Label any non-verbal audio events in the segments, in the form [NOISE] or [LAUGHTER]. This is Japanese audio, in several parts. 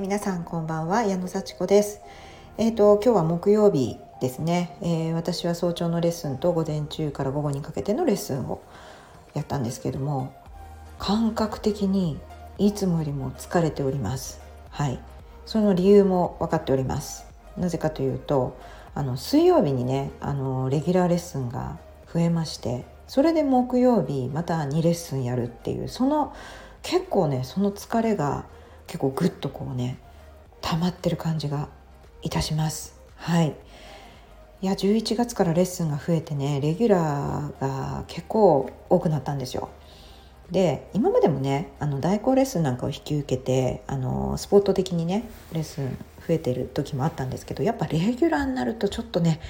ー、皆さんこんばんは矢野幸子です。えっ、ー、と今日は木曜日ですね、えー、私は早朝のレッスンと午前中から午後にかけてのレッスンをやったんですけども感覚的にいつもよりも疲れております。はい。その理由も分かっております。なぜかというとあの水曜日にねあのレギュラーレッスンが増えましてそれで木曜日また2レッスンやるっていうその結構ねその疲れが結構グッとこうね溜まってる感じがいたします。はい。いや11月からレッスンが増えてねレギュラーが結構多くなったんですよ。で今までもねあの代行レッスンなんかを引き受けてあのスポット的にねレッスン増えてる時もあったんですけどやっぱレギュラーになるとちょっとね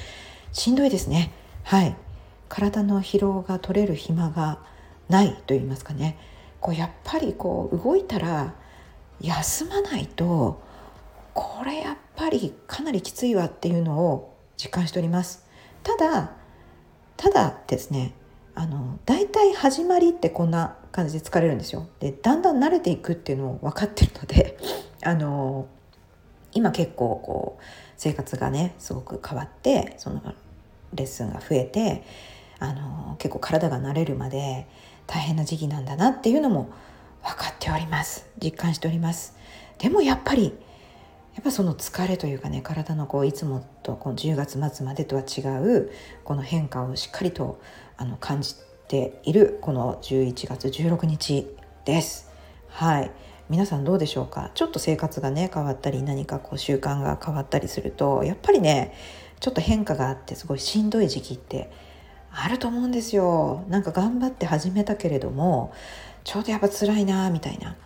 しんどいですね。はい。体の疲労が取れる暇がないと言いますかね。こうやっぱりこう動いたら休まないとこれやっぱりかなりきついわっていうのを実感しております。ただただですねあの大体始まりってこんな感じで疲れるんですよ。でだんだん慣れていくっていうのも分かってるので [LAUGHS] あの今結構こう生活がねすごく変わってそのレッスンが増えてあの結構体が慣れるまで大変な時期なんだなっていうのも分かっております。実感しております。でもやっぱりやっぱその疲れというかね体のこういつもとこの10月末までとは違うこの変化をしっかりとあの感じているこの11月16日です。はい。皆さんどうでしょうか？ちょっと生活がね変わったり何かこう習慣が変わったりするとやっぱりねちょっと変化があってすごいしんどい時期ってあると思うんですよ。なんか頑張って始めたけれどもちょうどやっぱ辛いなみたいな、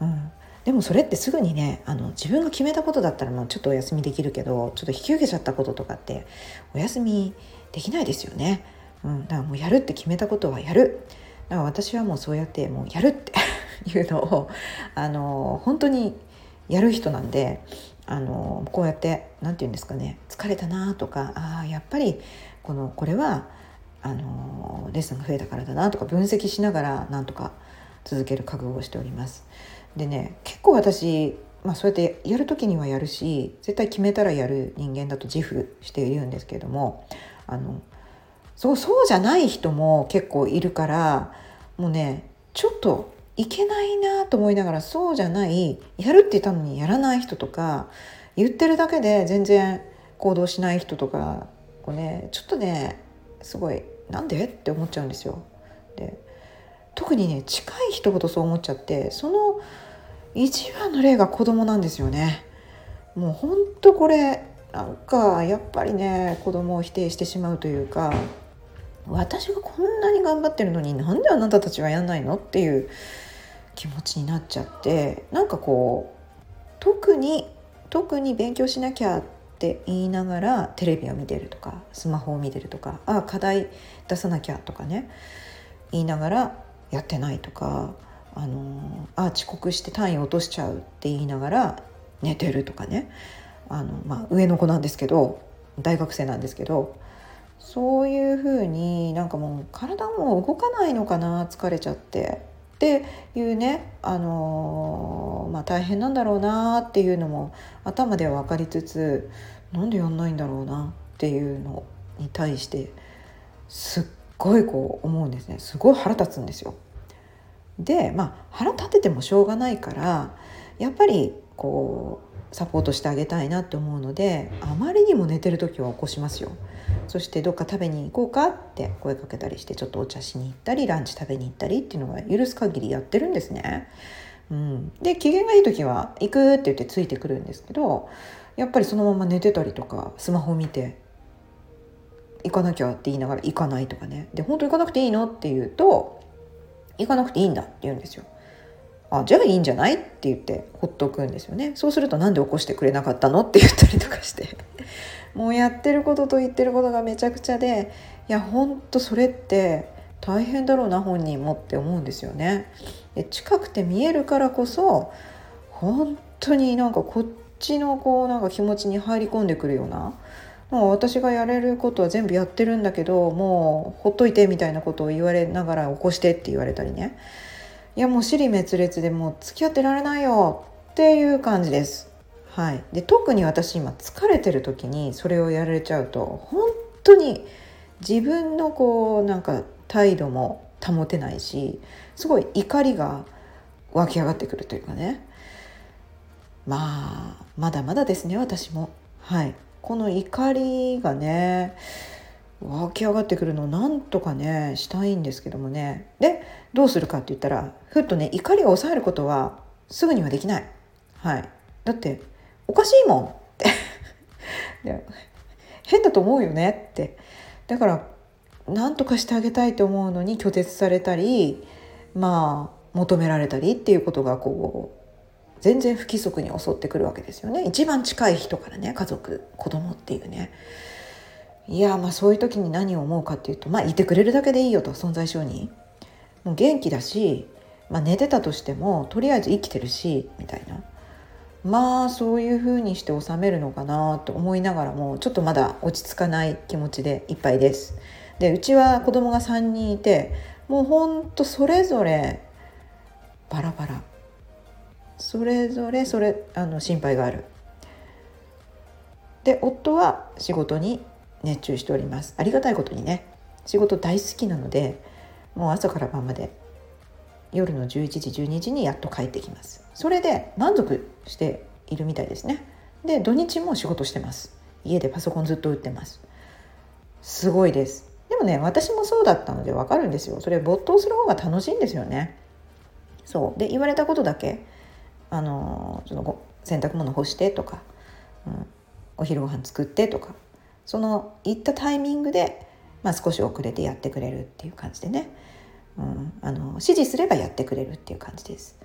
うん、でもそれってすぐにねあの自分が決めたことだったらもうちょっとお休みできるけどちょっと引き受けちゃったこととかってお休みできないですよね、うん、だからもうやるって決めたことはやる。だから私はもうそうやってもうやるって [LAUGHS] いうのをあの本当にやる人なんであのこうやって何て言うんですかね疲れたなとかああやっぱりこのこれはあのレッスンが増えたからだなとか分析しながらなんとか続ける覚悟をしております。でね結構私、まあ、そうやってやる時にはやるし絶対決めたらやる人間だと自負して言うんですけれどもあのそうそうじゃない人も結構いるからもうねちょっといけないなと思いながらそうじゃないやるって言ったのにやらない人とか言ってるだけで全然行動しない人とかこうねちょっとねすごいなんで？って思っちゃうんですよ。で特にね近い人ほどそう思っちゃってその一番の例が子供なんですよね。もうほんとこれなんかやっぱりね子供を否定してしまうというか私がこんなに頑張ってるのになんであなたたちはやんないのっていう気持ちになっちゃってなんかこう特に特に勉強しなきゃっって言いながらテレビを見てるとかスマホを見てるとかあ課題出さなきゃとかね言いながらやってないとかあのあ遅刻して単位落としちゃうって言いながら寝てるとかね。あの、まあ、上の子なんですけど大学生なんですけどそういうふうになんかもう体も動かないのかな疲れちゃって。っていうね、あのー、まあ、大変なんだろうなっていうのも頭では分かりつつなんでやんないんだろうなっていうのに対してすっごいこう思うんですねすごい腹立つんですよ。でまあ腹立ててもしょうがないからやっぱりこうサポートしてあげたいなって思うのであまりにも寝てる時は起こしますよ。そしてどっか食べに行こうかって声かけたりしてちょっとお茶しに行ったりランチ食べに行ったりっていうのは許す限りやってるんですね。うん、で機嫌がいい時は「行く」って言ってついてくるんですけどやっぱりそのまま寝てたりとかスマホ見て「行かなきゃ」って言いながら行かないとかねで「本当行かなくていいの?」って言うと「行かなくていいんだ」って言うんですよ。あじゃあいいんじゃないって言ってほっとくんですよねそうするとなんで起こしてくれなかったのって言ったりとかしてもうやってることと言ってることがめちゃくちゃでいやほんとそれって大変だろうな本人もって思うんですよね。近くて見えるからこそ本当になんかこっちのこうなんか気持ちに入り込んでくるようなもう私がやれることは全部やってるんだけどもうほっといてみたいなことを言われながら起こしてって言われたりねいやもう尻滅裂でもう付き合ってられないよっていう感じですはい、で特に私今疲れてる時にそれをやられちゃうと本当に自分のこうなんか態度も保てないしすごい怒りが湧き上がってくるというかね。まあまだまだですね私も。はい。この怒りがね湧き上がってくるのをなんとかねしたいんですけどもね。でどうするかって言ったらふっとね怒りを抑えることはすぐにはできない。はい。だっておかしいもんって。[LAUGHS] 変だと思うよねって。だから何とかしてあげたいと思うのに拒絶されたりまあ求められたりっていうことがこう全然不規則に襲ってくるわけですよね。一番近い人からね家族子供っていうね。いやまあそういう時に何を思うかっていうとまあいてくれるだけでいいよと存在承認もう元気だし、まあ、寝てたとしてもとりあえず生きてるしみたいな。まあそういうふうにして収めるのかなと思いながらもちょっとまだ落ち着かない気持ちでいっぱいです。でうちは子供が3人いてもうほんとそれぞれバラバラそれぞれそれあの心配がある。で夫は仕事に熱中しておりますありがたいことにね仕事大好きなのでもう朝から晩まで夜の11時12時にやっと帰ってきます。それで満足しているみたいですね。で土日も仕事してます。家でパソコンずっと打ってます。すごいです。でもね私もそうだったので分かるんですよ。それ没頭する方が楽しいんですよね。そう。で言われたことだけあのその洗濯物干してとか、うん、お昼ご飯作ってとかその行ったタイミングで、まあ、少し遅れてやってくれるっていう感じでね、うん、あの指示すればやってくれるっていう感じです。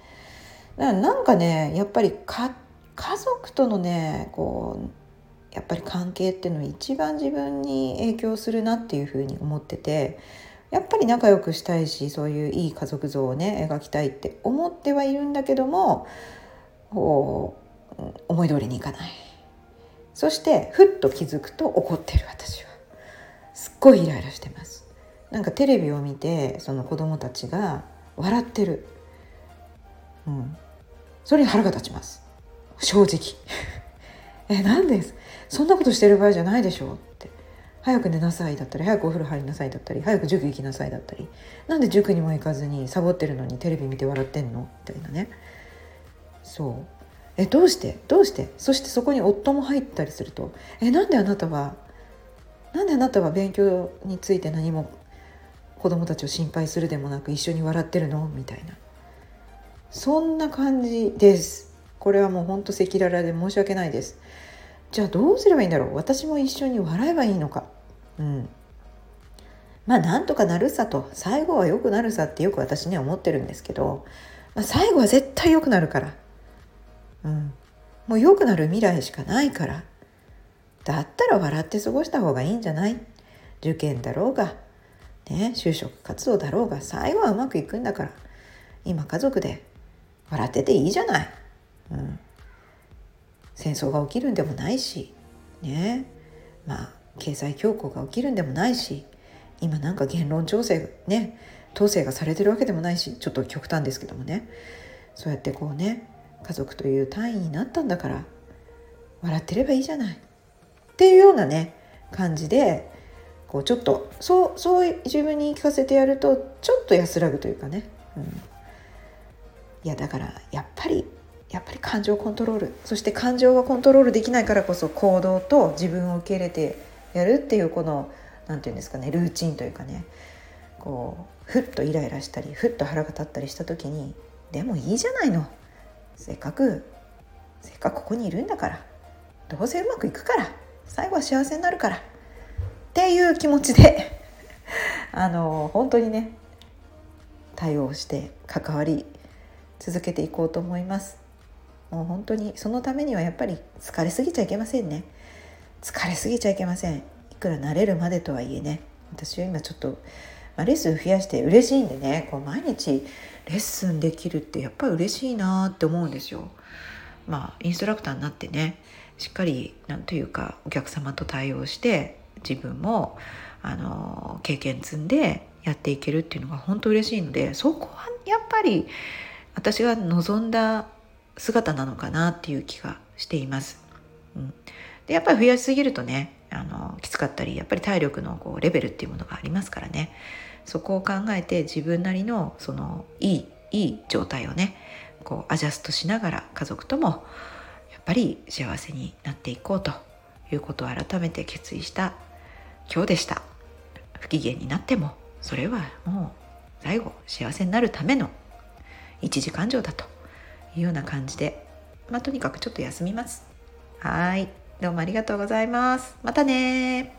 だからなんかねやっぱり家族とのねこうやっぱり関係っていうのは一番自分に影響するなっていうふうに思っててやっぱり仲良くしたいしそういういい家族像をね描きたいって思ってはいるんだけどもこう思い通りにいかない。そしてふっと気づくと怒ってる私は。すっごいイライラしてます。なんかテレビを見てその子供たちが笑ってる。うん。それに腹が立ちます。正直。[LAUGHS] えなんです？そんなことしてる場合じゃないでしょって。早く寝なさいだったり早くお風呂入りなさいだったり早く塾行きなさいだったり。なんで塾にも行かずにサボってるのにテレビ見て笑ってんの？みたいなね。そう。えどうして？どうして？そしてそこに夫も入ったりするとえなんであなたはなんであなたは勉強について何も子供たちを心配するでもなく一緒に笑ってるの？みたいな。そんな感じです。これはもうほんと赤裸々で申し訳ないです。じゃあどうすればいいんだろう？私も一緒に笑えばいいのか。うん。まあなんとかなるさと。最後は良くなるさってよく私には思ってるんですけど、まあ、最後は絶対良くなるから。うん、もう良くなる未来しかないから。だったら笑って過ごした方がいいんじゃない？受験だろうが、ね、就職活動だろうが最後はうまくいくんだから今家族で笑ってていいじゃない、うん、戦争が起きるんでもないしね。まあ経済恐慌が起きるんでもないし今なんか言論調整ね。統制がされてるわけでもないしちょっと極端ですけどもね。そうやってこうね家族という単位になったんだから笑ってればいいじゃない。っていうようなね感じでこうちょっとそうそう自分に聞かせてやるとちょっと安らぐというかね、うん、いやだからやっぱりやっぱり感情コントロール。そして感情がコントロールできないからこそ行動と自分を受け入れてやるっていうこの何て言うんですかねルーチンというかね。こうふっとイライラしたりふっと腹が立ったりした時にでもいいじゃないの。せっかくせっかくここにいるんだから。どうせうまくいくから。最後は幸せになるから。っていう気持ちで [LAUGHS] あの本当にね対応して関わり続けていこうと思います。もう本当にそのためにはやっぱり疲れすぎちゃいけませんね。疲れすぎちゃいけません。いくら慣れるまでとはいえね私は今ちょっと、まあ、レッスン増やして嬉しいんでねこう毎日レッスンできるってやっぱり嬉しいなって思うんですよ。まあインストラクターになってねしっかりなんというかお客様と対応して自分もあの経験積んでやっていけるっていうのが本当嬉しいのでそこはやっぱり私が望んだ姿なのかなっていう気がしています。うん、でやっぱり増やしすぎるとねあのきつかったりやっぱり体力のこうレベルっていうものがありますからねそこを考えて自分なりのそのいいいい状態をねこうアジャストしながら家族ともやっぱり幸せになっていこうということを改めて決意した今日でした。不機嫌になってもそれはもう最後幸せになるための一時感情だというような感じでまあとにかくちょっと休みます。はい。どうもありがとうございます。またね